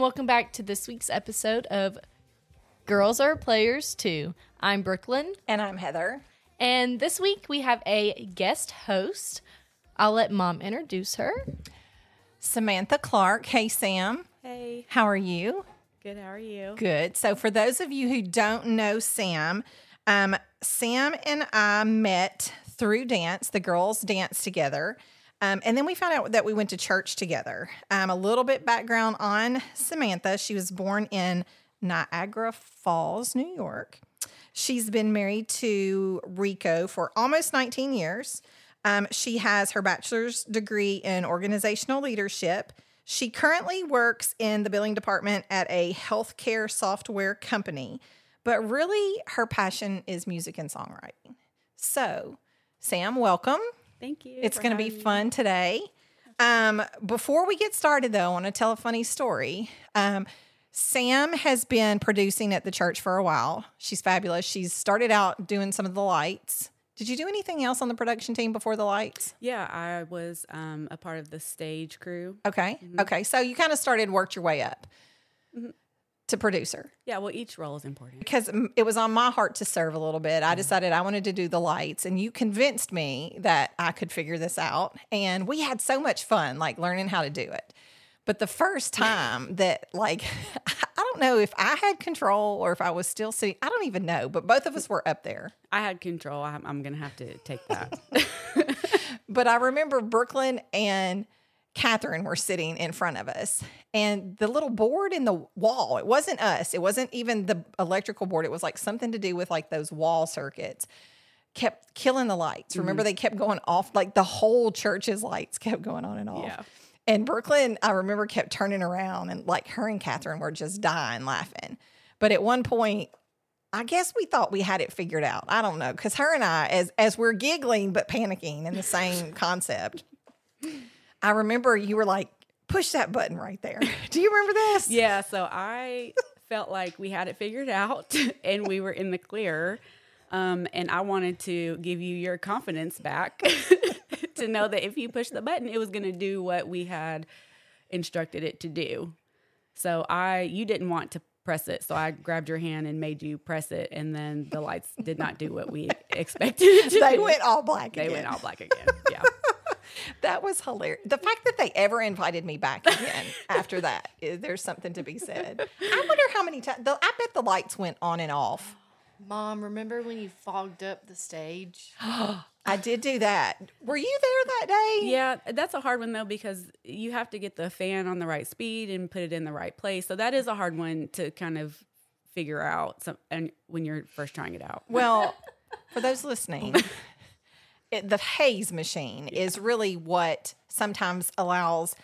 and welcome back to this week's episode of Girls Are Players Too. I'm Brooklyn, And I'm Heather. and this week we have a guest host. I'll let mom introduce her. Samantha Clark. Hey, Sam. Hey, How are you? good. How are you? Good. So, for those of you who don't know Sam, um, Sam and I met through dance. The girls danced together. Um, and then we found out that we went to church together. Um, a little bit background on Samantha. She was born in Niagara Falls, New York. She's been married to Rico for almost 19 years. Um, she has her bachelor's degree in organizational leadership. She currently works in the billing department at a healthcare software company, but really her passion is music and songwriting. So, Sam, welcome. Thank you. It's going to be having me. fun today. Um, before we get started, though, I want to tell a funny story. Um, Sam has been producing at the church for a while. She's fabulous. She's started out doing some of the lights. Did you do anything else on the production team before the lights? Yeah, I was um, a part of the stage crew. Okay. Okay. So you kind of started, worked your way up to producer Yeah, well, each role is important. because it was on my heart to serve a little bit. I decided I wanted to do the lights, and you convinced me that I could figure this out. And we had so much fun, like learning how to do it. But the first time that, like, I don't know if I had control or if I was still sitting, I don't even know, but both of us were up there. I had control. I'm, I'm going to have to take that. But I remember Brooklyn and Catherine were sitting in front of us, and the little board in the wall, it wasn't us, it wasn't even the electrical board, it was like something to do with like those wall circuits, kept killing the lights. Remember, mm-hmm. they kept going off, like the whole church's lights kept going on and off. Yeah. And Brooklyn, I remember, kept turning around, and like her and Catherine were just dying laughing. But at one point, I guess we thought we had it figured out. I don't know, because her and I, as as we're giggling but panicking in the same concept, I remember you were like, "Push that button right there." Do you remember this? yeah, so I felt like we had it figured out and we were in the clear. Um, and I wanted to give you your confidence back to know that if you push the button, it was going to do what we had instructed it to do. So I, you didn't want to press it, so I grabbed your hand and made you press it, and then the lights did not do what we expected it to They do. went all black. They again. went all black again. Yeah. That was hilarious. The fact that they ever invited me back again after that, there's something to be said. I wonder how many times. I bet the lights went on and off. Mom, remember when you fogged up the stage? I did do that. Were you there that day? Yeah, that's a hard one though because you have to get the fan on the right speed and put it in the right place. So that is a hard one to kind of figure out some, and when you're first trying it out. Well, for those listening, it, the haze machine is really what sometimes allows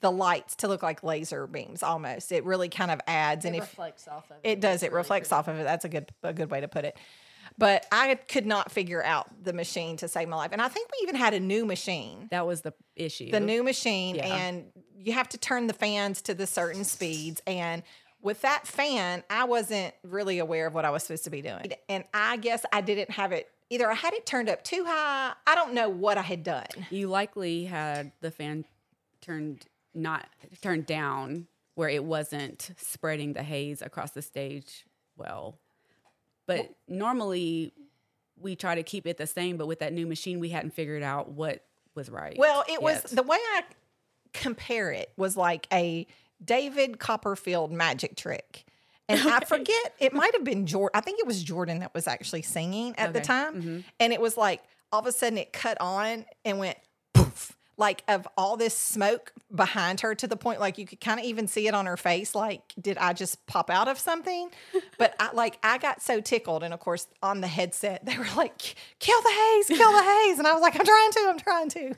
the lights to look like laser beams almost. It really kind of adds and It if reflects off of it. it does it really reflects pretty. off of it. That's a good a good way to put it. But I could not figure out the machine to save my life. And I think we even had a new machine. That was the issue. The new machine Yeah. and you have to turn the fans to the certain speeds and with that fan, I wasn't really aware of what I was supposed to be doing. And I guess I didn't have it either I had it turned up too high. I don't know what I had done. you likely had the fan turned not turned down where it wasn't spreading the haze across the stage well. But normally we try to keep it the same, but with that new machine we hadn't figured out what was right. Well, it was the way I compare it was like a David Copperfield magic trick. And I forget, it might have been Jordan. I think it was Jordan that was actually singing at the Okay. time. Mm-hmm. And it was like all of a sudden it cut on and went poof, like of all this smoke behind her to the point like you could kind of even see it on her face. Like, did I just pop out of something? But I like I got so tickled. And of course, on the headset, they were like, kill the haze, kill the haze. And I was like, I'm trying to, I'm trying to.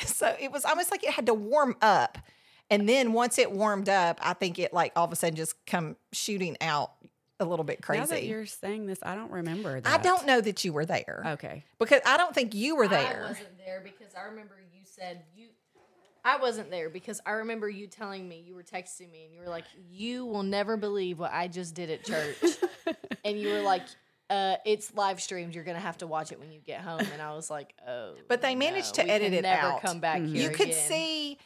so it was almost like it had to warm up. And then once it warmed up, I think it like all of a sudden just come shooting out a little bit crazy. now that crazy. you're saying this, I don't remember that. I don't know that you were there Okay. because I don't think you were there. I wasn't there because I remember you said you. I wasn't there because I remember you telling me you were texting me and you were like, "You will never believe what I just did at church," and you were like, uh, "It's live streamed. You're gonna have to watch it when you get home." And I was like, "Oh." But they managed to we edit can it never out. Come back here. You could again." see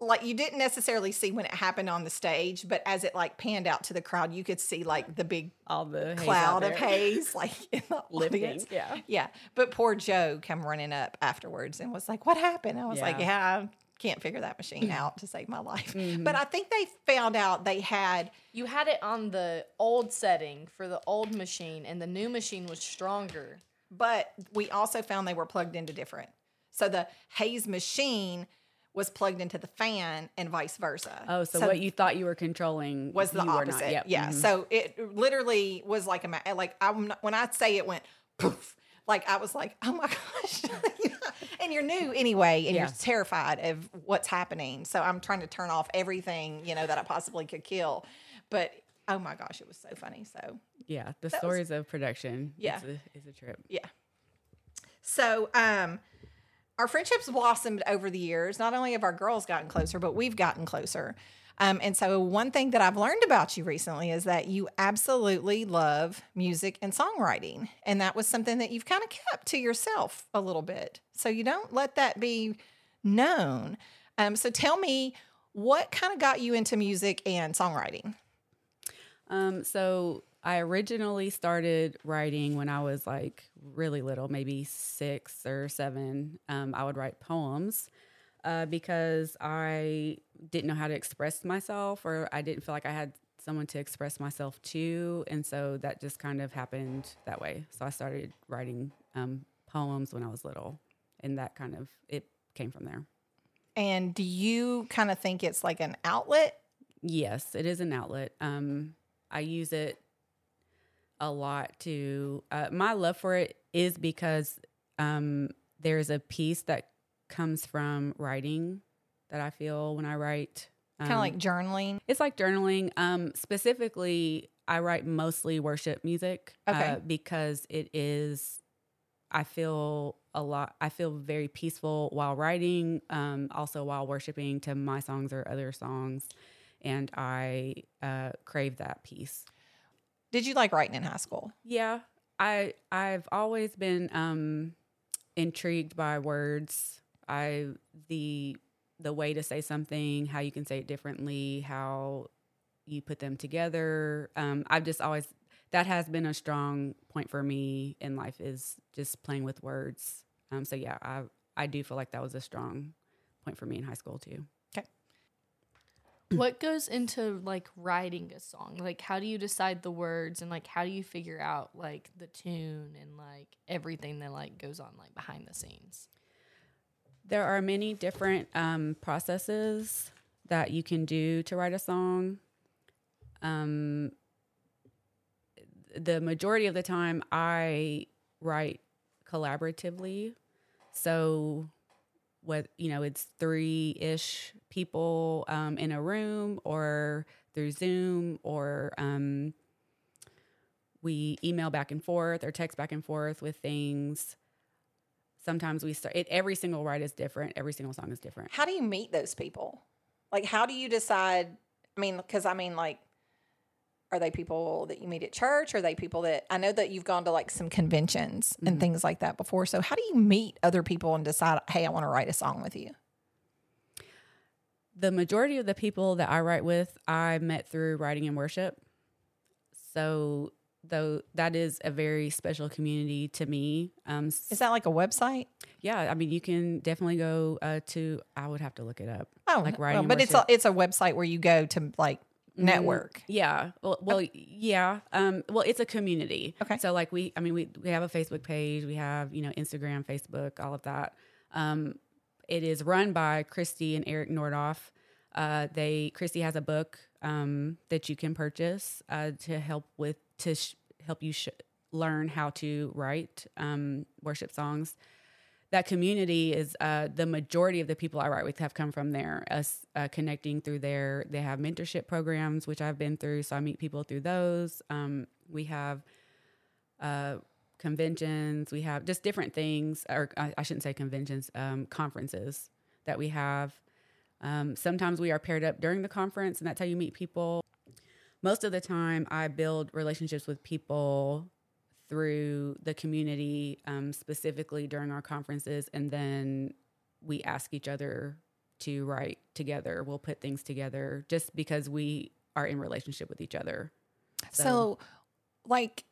like you didn't necessarily see when it happened on the stage, but as it like panned out to the crowd, you could see like the big All the cloud of haze, like in the Living, audience. yeah. yeah. But poor Joe came running up afterwards and was like, "What happened?" I was like, Yeah. "Yeah, I can't figure that machine out to save my life." Mm-hmm. But I think they found out they had You had it on the old setting for the old machine, and the new machine was stronger. but we also found they were plugged into different. So the haze machine was plugged into the fan and vice versa. Oh, so, what you thought you were controlling was the opposite. Not. Yep. Yeah. mhm. So it literally was like a like I'm not, when I say it went poof, like I was like, oh my gosh, and you're new anyway, and Yeah. you're terrified of what's happening. So I'm trying to turn off everything you know that I possibly could kill, but oh my gosh, it was so funny. So yeah, the was- stories of production. Yeah. is a, is a trip. yeah. So um our friendships blossomed over the years. Not only have our girls gotten closer, but we've gotten closer. Um, and so one thing that I've learned about you recently is that you absolutely love music and songwriting. And that was something that you've kind of kept to yourself a little bit. So you don't let that be known. Um, so tell me what kind of got you into music and songwriting? Um, so I originally started writing when I was like really little, maybe six or seven. Um, I would write poems uh, because I didn't know how to express myself, or I didn't feel like I had someone to express myself to, and so that just kind of happened that way. So I started writing um, poems when I was little, and that kind of it came from there. And do you kind of think it's like an outlet? Yes, it is an outlet. Um, I use it a lot to. Uh, my love for it is because um, there's a piece that comes from writing that I feel when I write. Kind of Um, like journaling? it's like journaling. Um, specifically, I write mostly worship music Okay. uh, because it is. I feel a lot. I feel very peaceful while writing. Um, also while worshiping to my songs or other songs, and I uh, crave that peace. Did you like writing in high school? Yeah, I I've always been um, intrigued by words. I the the way to say something, how you can say it differently, how you put them together. Um, I've just always that has been a strong point for me in life is just playing with words. Um, so yeah, I I do feel like that was a strong point for me in high school too. what goes into like writing a song? Like, how do you decide the words and like how do you figure out like the tune and like everything that like goes on like behind the scenes? There are many different um, processes that you can do to write a song. Um, the majority of the time, I write collaboratively. So, what you know, it's three ish people um, in a room, or through Zoom, or um, we email back and forth or text back and forth with things sometimes we start it every single write is different every single song is different How do you meet those people? Like, how do you decide? I mean, because I mean, like, are they people that you meet at church? Are they people that I know that you've gone to like some conventions and things like that before? So, how do you meet other people and decide, hey, I want to write a song with you? the majority of the people that i write with i met through writing and worship so though that is a very special community to me um Is that like a website? yeah i mean you can definitely go uh to i would have to look it up Oh, like writing and but it's a, it's a website where you go to like network. Yeah. Well, well, yeah. Um, well, it's a community. Okay. So like we, I mean, we we have a Facebook page. We have you know Instagram, Facebook, all of that. Um, it is run by Krissy and Eric Nordhoff. Uh, they Krissy has a book um, that you can purchase uh, to help with to sh- help you sh- learn how to write um, worship songs that community is uh, the majority of the people I write with have come from there. Us uh, connecting through there. They have mentorship programs, which I've been through, so I meet people through those. Um, we have uh, conventions. We have just different things, or I, I shouldn't say conventions, um, conferences that we have. Um, sometimes we are paired up during the conference, and that's how you meet people. Most of the time, I build relationships with people through the community, um, specifically during our conferences, and then we ask each other to write together. We'll put things together just because we are in relationship with each other. So, like,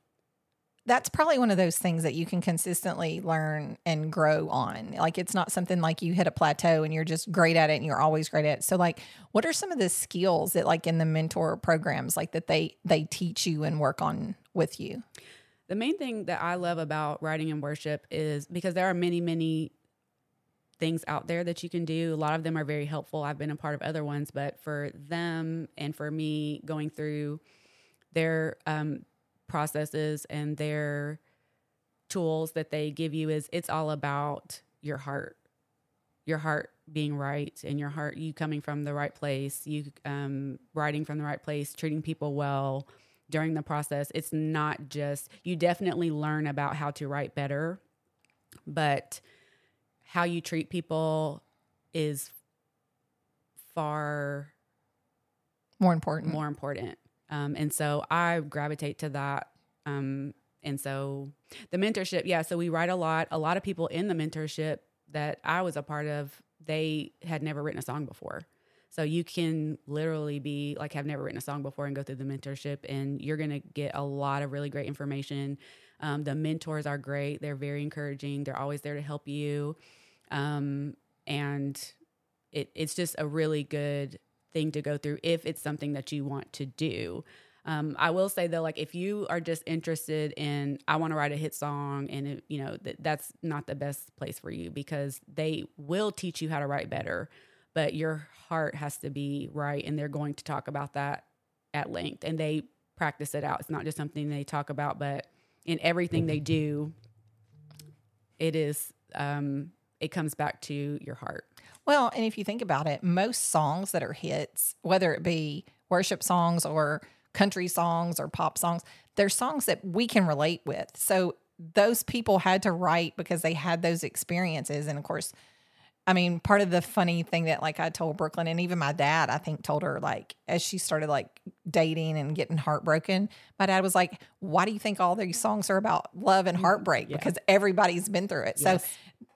that's probably one of those things that you can consistently learn and grow on. Like, it's not something like you hit a plateau and you're just great at it and you're always great at it. So, like, what are some of the skills that, like, in the mentor programs, like that they they teach you and work on with you? The main thing that I love about writing and worship is because there are many, many things out there that you can do. A lot of them are very helpful. I've been a part of other ones, but for them and for me going through their um, processes and their tools that they give you is it's all about your heart your heart being right and your heart you coming from the right place you um, writing from the right place treating people well during the process it's not just you definitely learn about how to write better but how you treat people is far More important. more important. Um, and so I gravitate to that. Um, and so the mentorship, yeah. So we write a lot. A lot of people in the mentorship that I was a part of, they had never written a song before. So you can literally be like, have never written a song before and go through the mentorship, and you're going to get a lot of really great information. Um, the mentors are great. They're very encouraging. They're always there to help you. Um, and it, it's just a really good thing to go through if it's something that you want to do. Um, I will say though, like if you are just interested in, I want to write a hit song, and it, you know th- that's not the best place for you because they will teach you how to write better, but your heart has to be right, and they're going to talk about that at length, and they practice it out. It's not just something they talk about, but in everything they do, it is um, it comes back to your heart. Well, and if you think about it, most songs that are hits, whether it be worship songs or country songs or pop songs, they're songs that we can relate with. So those people had to write because they had those experiences. And of course, I mean, part of the funny thing that like I told Brooklyn and even my dad, I think told her like as she started like dating and getting heartbroken, my dad was like, Why do you think all these songs are about love and mm, heartbreak? Yeah. Because everybody's been through it. Yes. So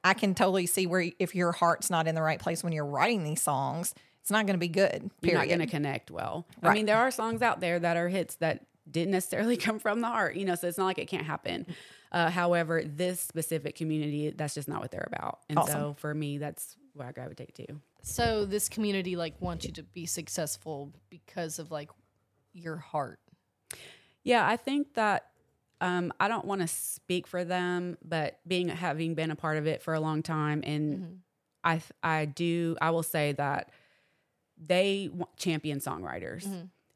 I can totally see where if your heart's not in the right place when you're writing these songs, it's not going to be good. You're not going to connect well. I mean, there are songs out there that are hits that didn't necessarily come from the heart, you know, so it's not like it can't happen. Uh, however, this specific community, that's just not what they're about. And Awesome. so for me, that's where I gravitate to. So this community like wants you to be successful because of like your heart. Yeah, I think that um, I don't want to speak for them, but being having been a part of it for a long time, and I I do I will say that they champion songwriters.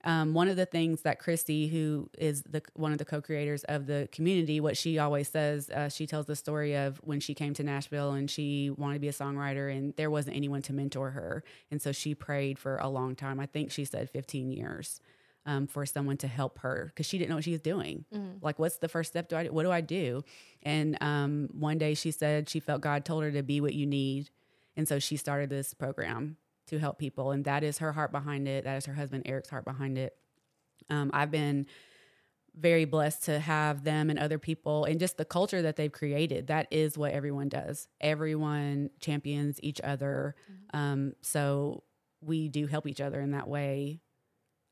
Um, one of the things that Krissy, who is the one of the co-creators of the community, what she always says, uh, she tells the story of when she came to Nashville and she wanted to be a songwriter, and there wasn't anyone to mentor her, and so she prayed for a long time. I think she said 15 years um, for someone to help her because she didn't know what she was doing. Like, what's the first step? Do I? What do I do? And um, one day she said she felt God told her to be what you need, and so she started this program to help people, and that is her heart behind it. That is her husband Eric's heart behind it. Um, I've been very blessed to have them and other people and just the culture that they've created. That is what everyone does. Everyone champions each other. Um, so we do help each other in that way.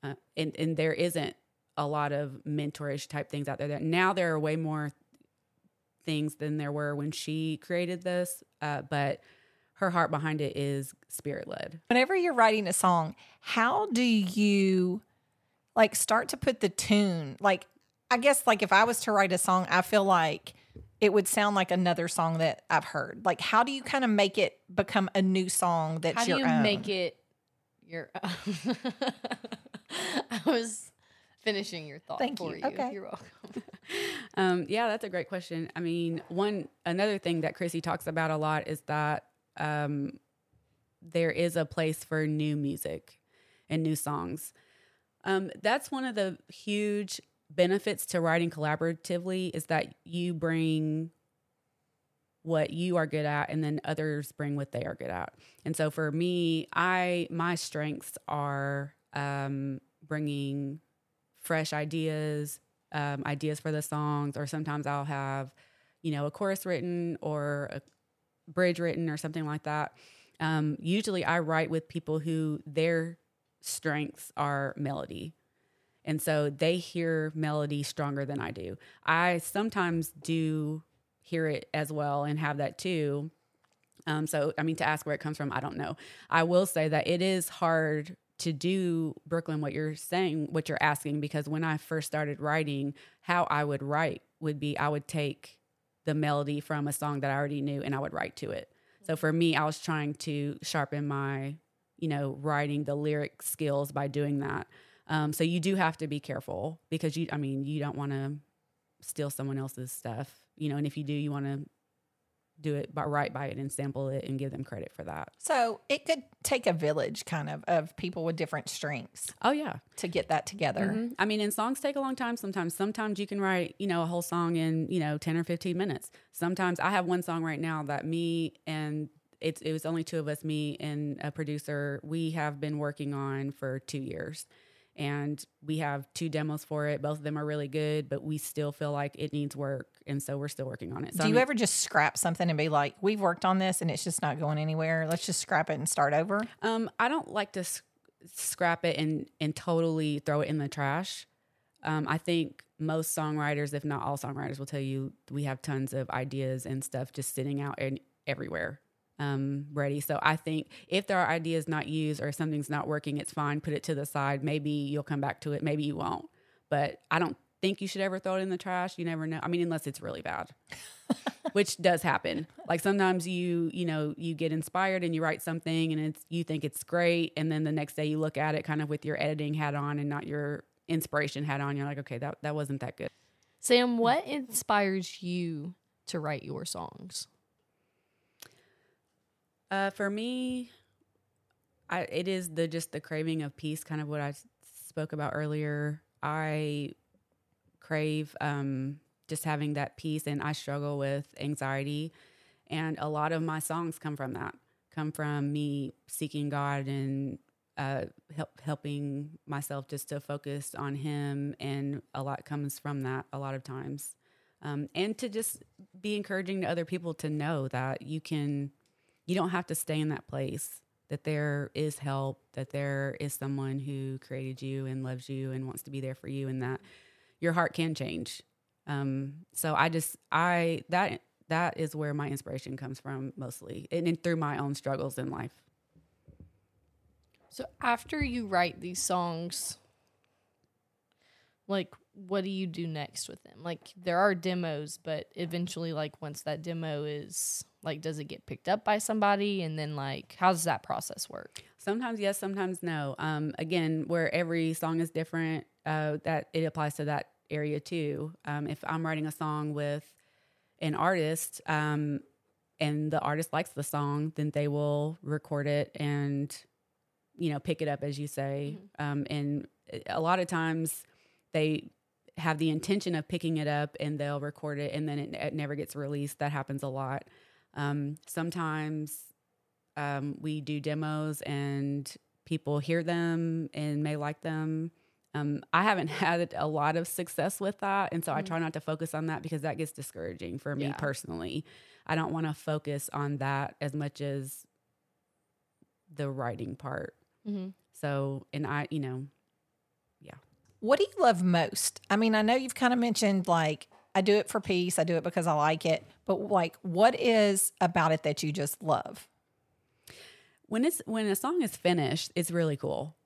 Uh, and, and there isn't a lot of mentorish type things out there. That now there are way more things than there were when she created this. Uh, but her heart behind it is spirit led. Whenever you're writing a song, how do you like start to put the tune? Like, I guess, like if I was to write a song, I feel like it would sound like another song that I've heard. Like, how do you kind of make it become a new song that's How do your you own? make it your own? I was finishing your thought Thank for you. you. Okay. You're welcome. Um, yeah, that's a great question. I mean, one another thing that Krissy talks about a lot is that um, there is a place for new music and new songs. Um, that's one of the huge benefits to writing collaboratively is that you bring what you are good at and then others bring what they are good at. And so for me, I my strengths are um, bringing fresh ideas, um, ideas for the songs, or sometimes I'll have, you know, a chorus written or a bridge written or something like that. Um, usually, I write with people who their strengths are melody. And so they hear melody stronger than I do. I sometimes do hear it as well and have that too. Um, so, I mean, to ask where it comes from, I don't know. I will say that it is hard to do, Brooklyn, what you're saying, what you're asking, because when I first started writing, how I would write would be I would take the melody from a song that I already knew and I would write to it. So for me, I was trying to sharpen my, you know, writing the lyric skills by doing that. Um, so you do have to be careful because you, I mean, you don't want to steal someone else's stuff, you know, and if you do, you want to do it by write by it and sample it and give them credit for that. So it could take a village kind of of people with different strengths Oh yeah. to get that together. Mhm. I mean, and songs take a long time. Sometimes, sometimes you can write, you know, a whole song in, you know, 10 or 15 minutes. Sometimes I have one song right now that me and it's, it was only two of us, me and a producer, we have been working on for two years. And we have two demos for it. Both of them are really good, but we still feel like it needs work. And so we're still working on it. So Do I you mean- ever just scrap something and be like, "We've worked on this and it's just not going anywhere. Let's just scrap it and start over"? Um, I don't like to s- scrap it and and totally throw it in the trash. Um, I think most songwriters, if not all songwriters, will tell you we have tons of ideas and stuff just sitting out and everywhere, um, ready. So I think if there are ideas not used or something's not working, it's fine. Put it to the side. Maybe you'll come back to it. Maybe you won't. But I don't think you should ever throw it in the trash. You never know. I mean, unless it's really bad which does happen. Like sometimes you, you know, you get inspired and you write something and it's you think it's great and then the next day you look at it kind of with your editing hat on and not your inspiration hat on. You're like, okay, that that wasn't that good. Sam, what inspires you to write your songs? Uh, for me, I it is the just the craving of peace, kind of what I spoke about earlier. I crave um, just having that peace, and I struggle with anxiety, and a lot of my songs come from that. Come from me seeking God and uh, help helping myself just to focus on Him, and a lot comes from that. A lot of times, um, and to just be encouraging to other people to know that you can you don't have to stay in that place that there is help that there is someone who created you and loves you and wants to be there for you and that your heart can change um, so i just i that that is where my inspiration comes from mostly and, and through my own struggles in life So after you write these songs, like what do you do next with them? Like there are demos, but eventually like once that demo is like does it get picked up by somebody and then like how does that process work? Sometimes yes, sometimes no. Um, again, where every song is different, uh, that it applies to that area too. Um, if I'm writing a song with an artist, um, and the artist likes the song, then they will record it and, you know, pick it up as you say. Um, and a lot of times, they have the intention of picking it up and they'll record it, and then it, it never gets released. That happens a lot. Um, sometimes um, we do demos and people hear them and may like them. Um, I haven't had a lot of success with that. And so I try not to focus on that because that gets discouraging for me Yeah. personally. I don't want to focus on that as much as the writing part. Mm-hmm. So, and I, you know, yeah. What do you love most? I mean, I know you've kind of mentioned like I do it for peace, I do it because I like it, but like what is about it that you just love? When it's when a song is finished, it's really cool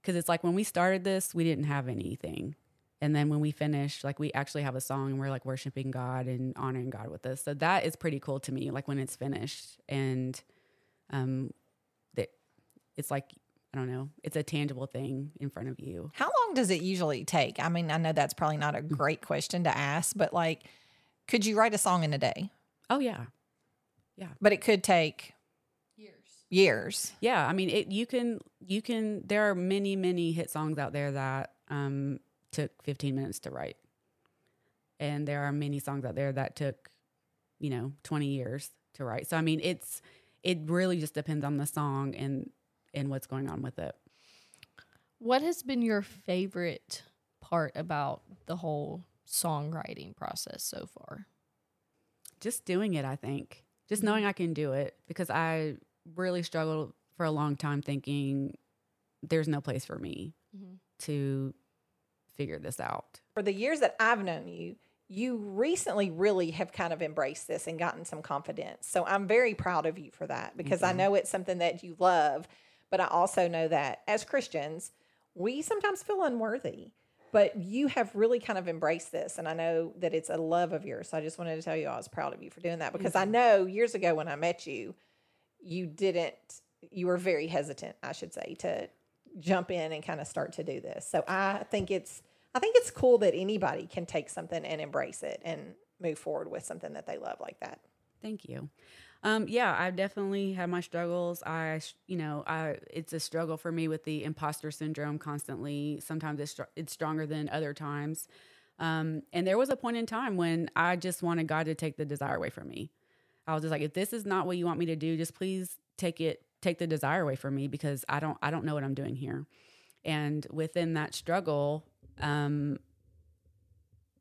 because it's like when we started this, we didn't have anything, and then when we finish, like we actually have a song and we're like worshiping God and honoring God with this. So that is pretty cool to me. Like when it's finished and um, that it's like I don't know, it's a tangible thing in front of you. How long does it usually take? I mean, I know that's probably not a great question to ask, but like could you write a song in a day? Oh yeah, Yeah. But it could take Years. years. yeah. I mean, it you can you can. There are many many hit songs out there that um, took 15 minutes to write, and there are many songs out there that took, you know, 20 years to write. So I mean, it's it really just depends on the song and and what's going on with it. What has been your favorite part about the whole songwriting process so far? Just doing it, I think. Just knowing I can do it because I really struggled for a long time thinking there's no place for me Mhm. to figure this out. For the years that I've known you, you recently really have kind of embraced this and gotten some confidence. So I'm very proud of you for that because I know it's something that you love, but I also know that as Christians, we sometimes feel unworthy. But you have really kind of embraced this, and I know that it's a love of yours. So I just wanted to tell you I was proud of you for doing that because I know years ago when I met you, you didn't, you were very hesitant, I should say, to jump in and kind of start to do this. So I think it's I think it's cool that anybody can take something and embrace it and move forward with something that they love like that. Thank you. Um, yeah, I definitely had my struggles. I, you know, I it's a struggle for me with the imposter syndrome constantly. Sometimes it's it's stronger than other times. Um, and there was a point in time when I just wanted God to take the desire away from me. I was just like, if this is not what you want me to do, just please take it, take the desire away from me because I don't, I don't know what I'm doing here. And within that struggle, um,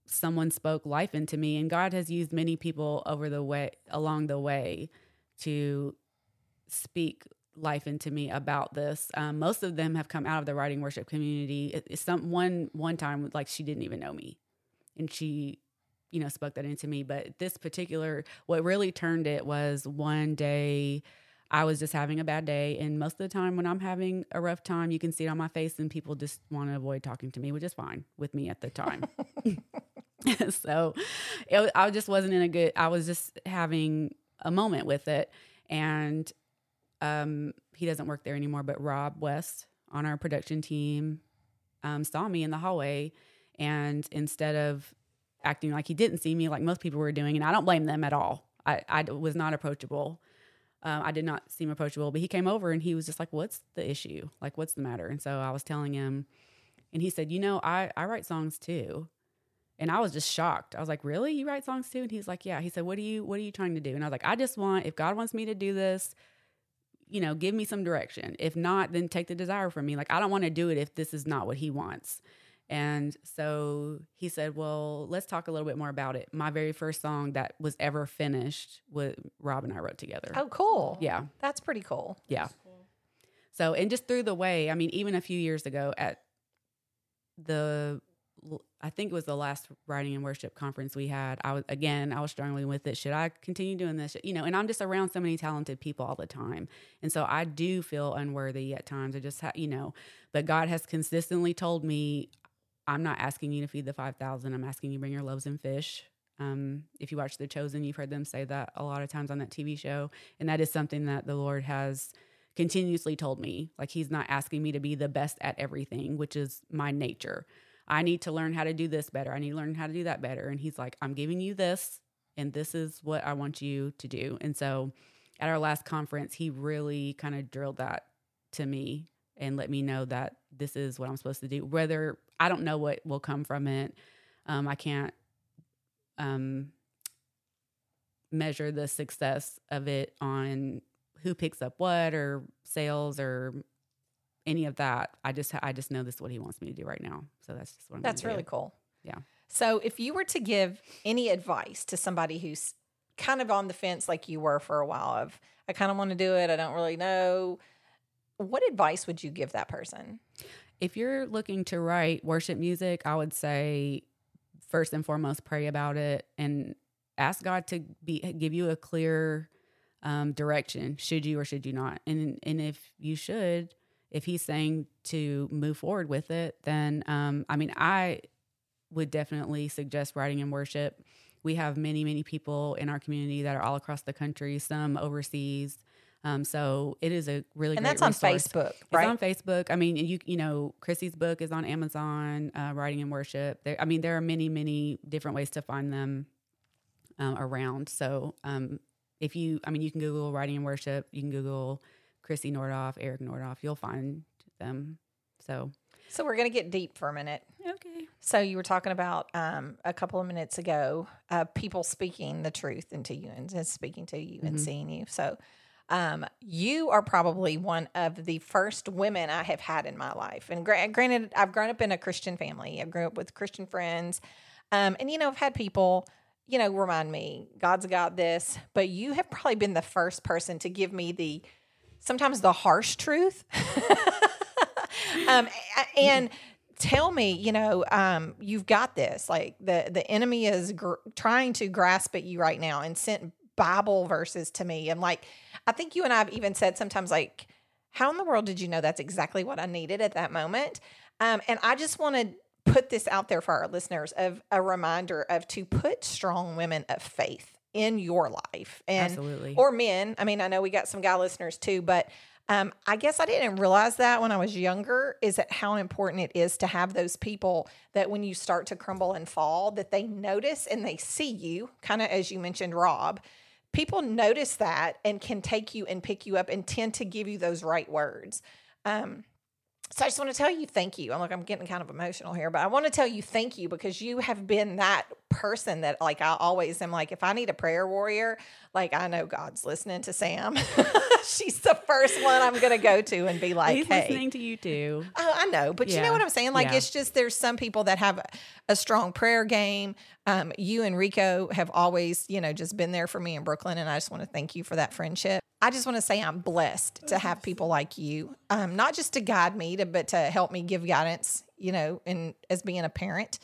someone spoke life into me and god has used many people over the way along the way to speak life into me about this. Um, most of them have come out of the writing worship community. It, it's some one one time like she didn't even know me. And she you know spoke that into me but this particular what really turned it was one day I was just having a bad day. And most of the time, when I'm having a rough time, you can see it on my face, and people just want to avoid talking to me, which is fine with me at the time. so it, I just wasn't in a good, I was just having a moment with it. And um, he doesn't work there anymore, but Rob West on our production team um, saw me in the hallway. And instead of acting like he didn't see me, like most people were doing, and I don't blame them at all, I, I was not approachable. Um, I did not seem approachable, but he came over and he was just like, "What's the issue? Like, what's the matter?" And so I was telling him, and he said, "You know, I I write songs too." And I was just shocked. I was like, "Really? You write songs too?" And he's like, "Yeah." He said, "What are you What are you trying to do?" And I was like, "I just want if God wants me to do this, you know, give me some direction. If not, then take the desire from me. Like I don't want to do it if this is not what He wants." And so he said, Well, let's talk a little bit more about it. My very first song that was ever finished, what Rob and I wrote together. Oh, cool. Yeah. That's pretty cool. Yeah. So, and just through the way, I mean, even a few years ago at the, I think it was the last writing and worship conference we had. I was, again, I was struggling with it. Should I continue doing this? You know, and I'm just around so many talented people all the time. And so I do feel unworthy at times. I just, ha- you know, but God has consistently told me, I'm not asking you to feed the 5,000. I'm asking you bring your loaves and fish. Um, if you watch The Chosen, you've heard them say that a lot of times on that TV show. And that is something that the Lord has continuously told me. Like, He's not asking me to be the best at everything, which is my nature. I need to learn how to do this better. I need to learn how to do that better. And He's like, I'm giving you this, and this is what I want you to do. And so at our last conference, He really kind of drilled that to me and let me know that this is what I'm supposed to do. Whether I don't know what will come from it, um, I can't um, measure the success of it on who picks up what or sales or any of that. I just I just know this is what he wants me to do right now. So that's just what I'm. That's really do. cool. Yeah. So, if you were to give any advice to somebody who's kind of on the fence, like you were for a while, of I kind of want to do it, I don't really know, what advice would you give that person? If you're looking to write worship music, I would say first and foremost pray about it and ask God to be give you a clear um, direction. Should you or should you not? And and if you should, if He's saying to move forward with it, then um, I mean I would definitely suggest writing in worship. We have many many people in our community that are all across the country, some overseas. Um, so it is a really And great that's on resource. Facebook, It's on Facebook. I mean, you you know, Krissy's book is on Amazon. Uh, Writing and Worship. There, I mean, there are many many different ways to find them um, around. So um, if you, I mean, you can Google Writing and Worship. You can Google Krissy Nordhoff, Eric Nordhoff. You'll find them. So So, we're going to get deep for a minute. okay, So, you were talking about um, a couple of minutes ago, uh, people speaking the truth into you and, and speaking to you and seeing you. So, um, you are probably one of the first women I have had in my life. And gra- granted, I've grown up in a Christian family. I grew up with Christian friends. Um, and, you know, I've had people, you know, remind me, God's got this. But you have probably been the first person to give me the sometimes the harsh truth. um, and tell me, you know, um, you've got this. Like the the enemy is gr- trying to grasp at you right now, and sent Bible verses to me. And like, I think you and I've even said sometimes, like, how in the world did you know that's exactly what I needed at that moment? Um, and I just want to put this out there for our listeners of a reminder of to put strong women of faith in your life and Absolutely. or men. I mean, I know we got some guy listeners too, but um, I guess I didn't realize that when I was younger is that how important it is to have those people that when you start to crumble and fall, that they notice and they see you, kind of as you mentioned, Rob. People notice that and can take you and pick you up and tend to give you those right words. Um, so I just want to tell you thank you. I'm like I'm getting kind of emotional here, but I want to tell you thank you because you have been that person that like I always am like if I need a prayer warrior, like I know God's listening to Sam. She's the first one I'm going to go to and be like, He's "Hey, listening to you too. Oh, I know, but you know what I'm saying? Like, Yeah. it's just there's some people that have a, a strong prayer game. Um, you and Rico have always, you know, just been there for me in Brooklyn, and I just want to thank you for that friendship. I just want to say I'm blessed to have people like you, um, not just to guide me, to, but to help me give guidance, you know, and as being a parent.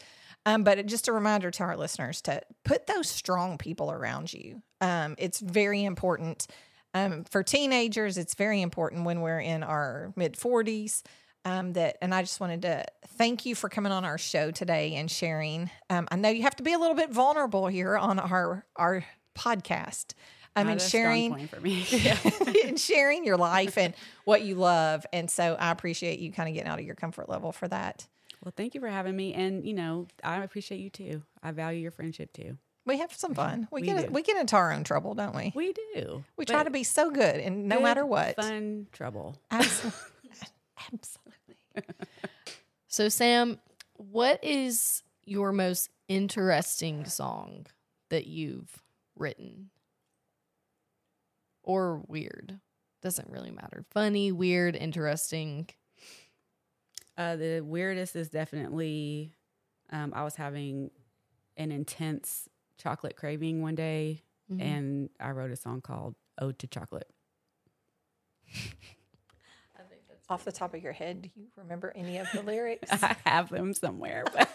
Um, but just a reminder to our listeners to put those strong people around you. Um, it's very important um, for teenagers. It's very important when we're in our mid 40s. Um, that and I just wanted to thank you for coming on our show today and sharing. Um, I know you have to be a little bit vulnerable here on our our podcast. I mean, Not a strong sharing for me. and sharing your life and what you love. And so I appreciate you kind of getting out of your comfort level for that. Well, thank you for having me, and you know, I appreciate you too. I value your friendship too. We have some fun. We, We get do. we get into our own trouble, don't we? We do. We try to be so good, and no matter what, fun trouble. Absolutely. Absolutely. So, Sam, what is your most interesting song that you've written? Or weird? Doesn't really matter. Funny, weird, interesting. Uh, the weirdest is definitely um, I was having an intense chocolate craving one day, Mm-hmm. and I wrote a song called "Ode to Chocolate." Off the top of your head, do you remember any of the lyrics? I have them somewhere, but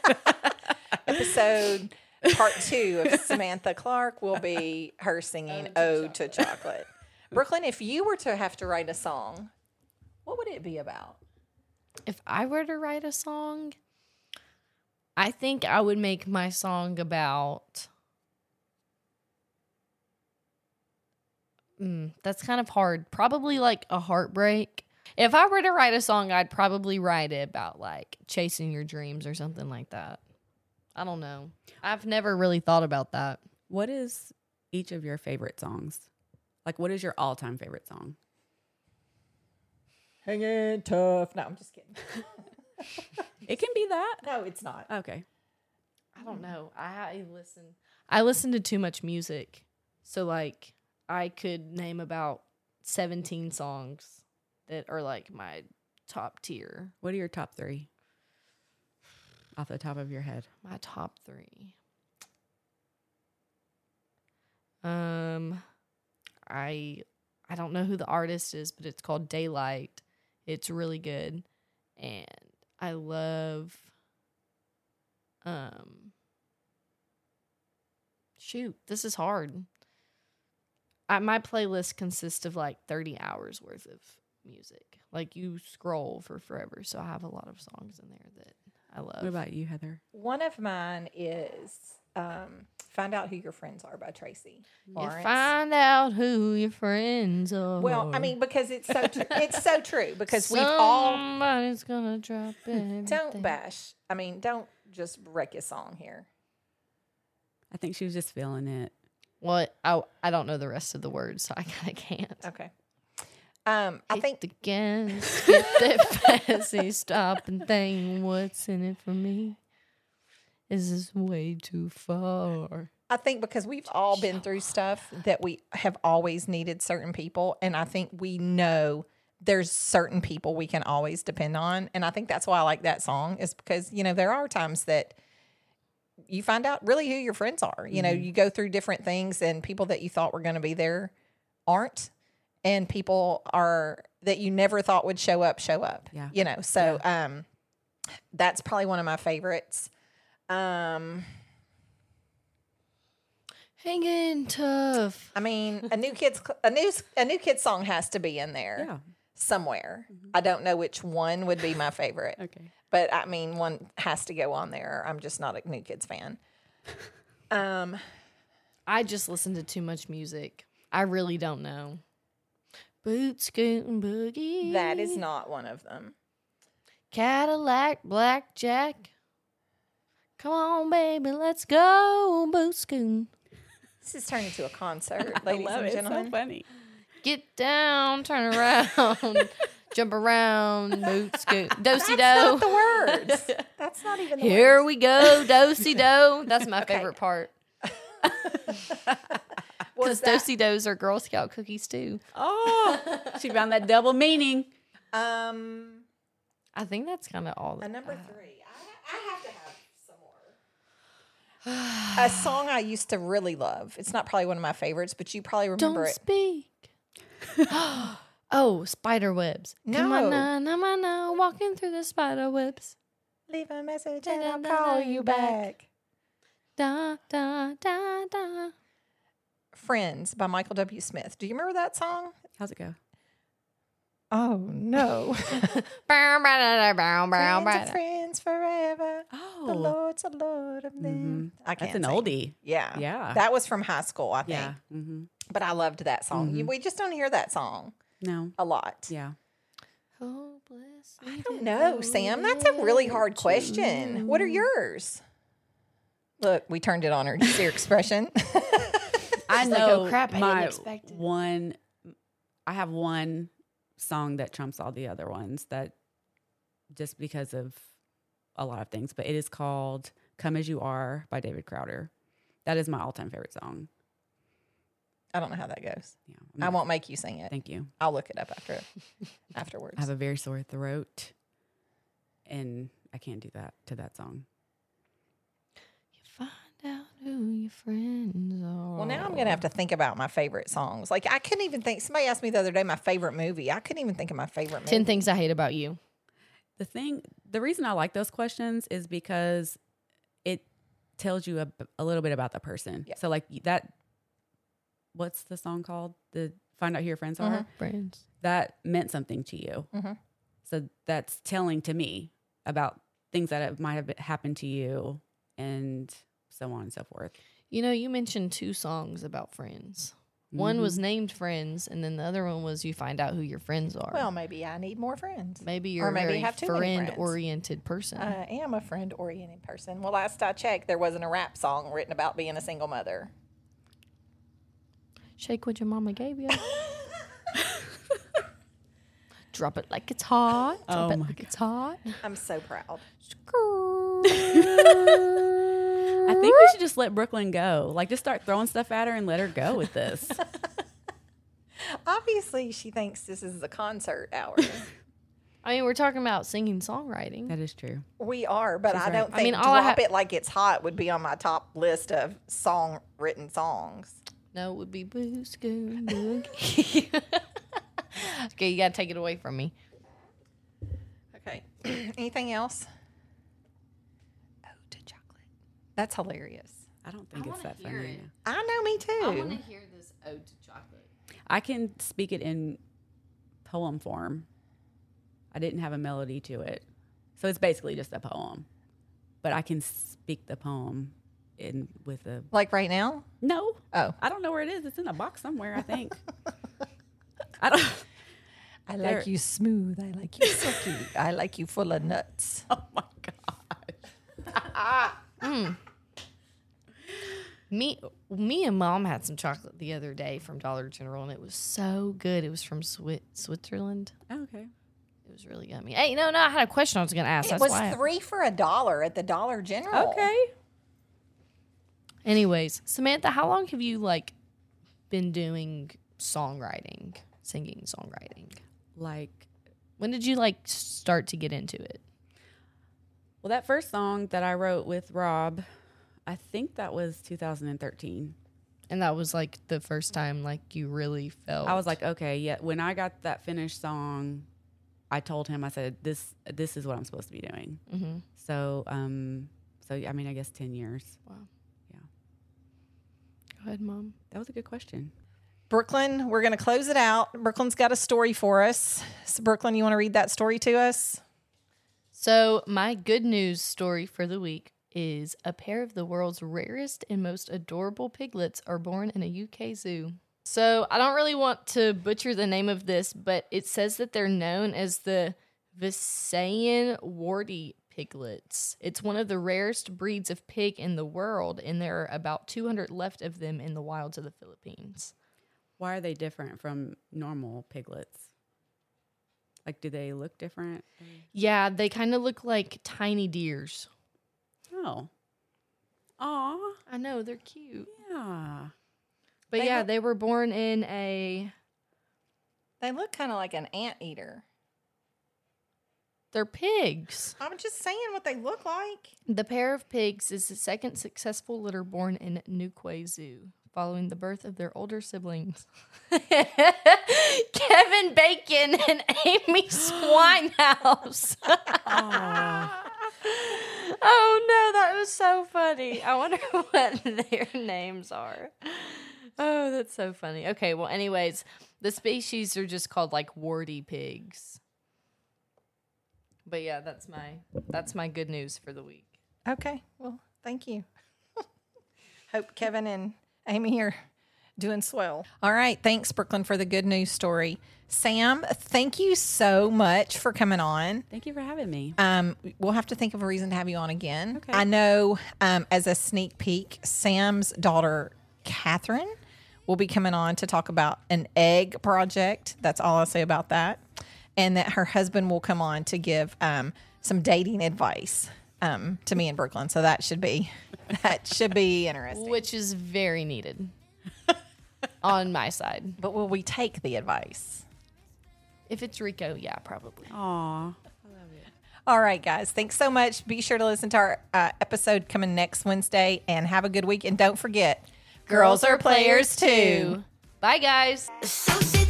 Episode part two of Samantha Clark will be her singing Ode to Chocolate. Brooklyn, if you were to have to write a song, what would it be about? If I were to write a song, I think I would make my song about. Mm, that's kind of hard. Probably like a heartbreak. If I were to write a song, I'd probably write it about like chasing your dreams or something like that. I don't know. I've never really thought about that. what is each of your favorite songs? Like, what is your all-time favorite song? Hanging tough. No, I'm just kidding. It can be that. No, it's not. Okay. I don't know. I, I listen. I listen to too much music, so like I could name about seventeen songs that are like my top tier. What are your top three? Off the top of your head. My top three. Um, I I don't know who the artist is, but it's called Daylight. It's really good, and I love. Um. Shoot, this is hard. I, my playlist consists of like thirty hours worth of music. Like you scroll for forever, so I have a lot of songs in there that I love. What about you, Heather? One of mine is um, Find Out Who Your Friends Are by Tracy You find out who your friends are. Well, I mean, because it's so tr- it's so true because we've all somebody's gonna drop it. don't bash. I mean, don't just wreck your song here. I think she was just feeling it. What? I I don't know the rest of the words, so I kind of can't. Okay. Um, I think the gas, get that fancy stop and think, what's in it for me? Is this way too far? I think because we've all been through stuff that we have always needed certain people, and I think we know there's certain people we can always depend on, and I think that's why I like that song is because you know there are times that you find out really who your friends are. You know, you go through different things, and people that you thought were going to be there aren't. And people are that you never thought would show up show up. Yeah. You know, so um that's probably one of my favorites. Um Hanging tough. I mean, a new kids a new a new kids song has to be in there Yeah. somewhere. I don't know which one would be my favorite. Okay. but I mean, one has to go on there. I'm just not a New Kids fan. Um, I just listen to too much music. I really don't know. Boot scootin' boogie. that is not one of them. Cadillac blackjack. Come on, baby, let's go boot scootin'. This is turning into a concert, I ladies love and it. It's gentlemen. so funny. Get down, turn around, jump around, boot scoot, dosey That's not do. the words. That's not even the Here words. we go, dosey do. That's my favorite part. Was Because that, dosey dos are Girl Scout cookies too. Oh, she found that double meaning. um, I think that's kind of all. a number three. I, I have to have some more. a song I used to really love. It's not probably one of my favorites, but you probably remember Don't it. speak. oh, spider webs. Come on No. now, come on now, walking through the spider webs. Leave a message and I'll call you back. back. Da da da da. Friends by Michael W. Smith. Do you remember that song? How's it go? Oh no. Bow, bow, da, da, bow, bow, friends bow, are da. friends forever. Oh, The Lord's a Lord of them. I can't that's an sing. oldie. Yeah. Yeah. That was from high school, I think. Yeah. Mm-hmm. But I loved that song. You, we just don't hear that song No. a lot. Yeah. Hopeless. I don't know, Sam. That's a really hard question. What are yours? Look, we turned it on her. Do you see her expression? I She's like, oh, know "Oh, crap, I didn't my expect it." one. I have one song that trumps all the other ones that just because of a lot of things, but it is called "Come as You Are" by David Crowder. That is my all-time favorite song. I don't know how that goes. Yeah, I won't make you sing it. Thank you. I'll look it up after afterwards. I have a very sore throat, and I can't do that to that song. You find out who your friends are. well, now I'm gonna have to think about my favorite songs. Like I couldn't even think. Somebody asked me the other day my favorite movie. I couldn't even think of my favorite movie. Ten things I hate about you. The thing, the reason I like those questions is because it tells you a, a little bit about the person. Yeah. So, like that, what's the song called? The Find Out Who Your Friends Are? Friends. That meant something to you. Mhm. So, that's telling to me about things that have- might have happened to you and so on and so forth. You know, you mentioned two songs about friends. One was Mm-hmm. named Friends, and then the other one was You Find Out Who Your Friends Are. Well, maybe I need more friends. maybe you're maybe a very have too many friends. friend-oriented person. I am a friend oriented person. Well, last I checked, there wasn't a rap song written about being a single mother. Shake what your mama gave you. Drop it like it's hot. Drop Oh it my like it's hot. I'm so proud. I think we should just let Brooklyn go. Like, just start throwing stuff at her and let her go with this. Obviously, she thinks this is the concert hour. I mean, we're talking about singing songwriting. that is true. we are, but I don't I think mean, all I "Drop ha- It Like It's Hot" would be on my top list of song written songs. No, it would be Boo Scoon Boogie. okay, you gotta take it away from me. Okay. Anything else? Ode to chocolate. That's hilarious. I don't think I it's that hear funny. it. I know, me too. I want to hear this ode to chocolate. I can speak it in poem form. I didn't have a melody to it. So it's basically just a poem. But I can speak the poem in with a Like right now? No. Oh. I don't know where it is. It's in a box somewhere, I think. I don't I There- like you smooth. I like you silky. I like you full of nuts. Oh my god. Mm. Me, me and mom had some chocolate the other day from Dollar General, and it was so good. It was from Swi- Switzerland. Oh, okay. It was really yummy. Hey, no, no, I had a question I was going to ask. It That's was why. I- three for a dollar at the Dollar General. Okay. Anyways, Samantha, how long have you like been doing songwriting, singing songwriting? Like When did you like start to get into it? Well that first song that I wrote with Rob, I think that was 2013. And that was like the first time like you really felt I was like, okay, yeah. When I got that finished song, I told him, I said, this this is what I'm supposed to be doing. mm-hmm. So, um, so I mean, I guess ten years. Wow. Yeah. Go ahead, mom. That was a good question. Brooklyn, we're going to close it out. Brooklyn's got a story for us. So, Brooklyn, you want to read that story to us? So, my good news story for the week is a pair of the world's rarest and most adorable piglets are born in a UK zoo. So, I don't really want to butcher the name of this, but it says that they're known as the Visayan warty piglets. It's one of the rarest breeds of pig in the world, and there are about 200 left of them in the wilds of the Philippines. Why are they different from normal piglets? Like, do they look different? Yeah, they kind of look like tiny deers. Oh, aw, I know, they're cute. yeah. But They yeah, look- they were born in a They look kind of like an anteater. they're pigs. I'm just saying what they look like. The pair of pigs is the second successful litter born in Newquay Zoo, following the birth of their older siblings. Kevin Bacon and Amy Swinehouse. oh no, that was so funny. I wonder what their names are. Oh, that's so funny. Okay, well, anyways, the species are just called like warty pigs. But yeah, that's my that's my good news for the week. Okay. Well, thank you. Hope Kevin and Amy here doing swell. All right. Thanks, Brooklyn, for the good news story. Sam, thank you so much for coming on. Thank you for having me. Um, we'll have to think of a reason to have you on again. Okay. I know, um, as a sneak peek, Sam's daughter, Catherine, will be coming on to talk about an egg project. That's all I'll say about that. And that her husband will come on to give um, some dating advice um, to me in Brooklyn. So that should be that should be interesting. Which is very needed on my side. But will we take the advice? If it's Rico, yeah, probably. Aw. I love it. All right, guys. Thanks so much. Be sure to listen to our uh, episode coming next Wednesday and have a good week. And don't forget, girls are players too. Bye, guys. So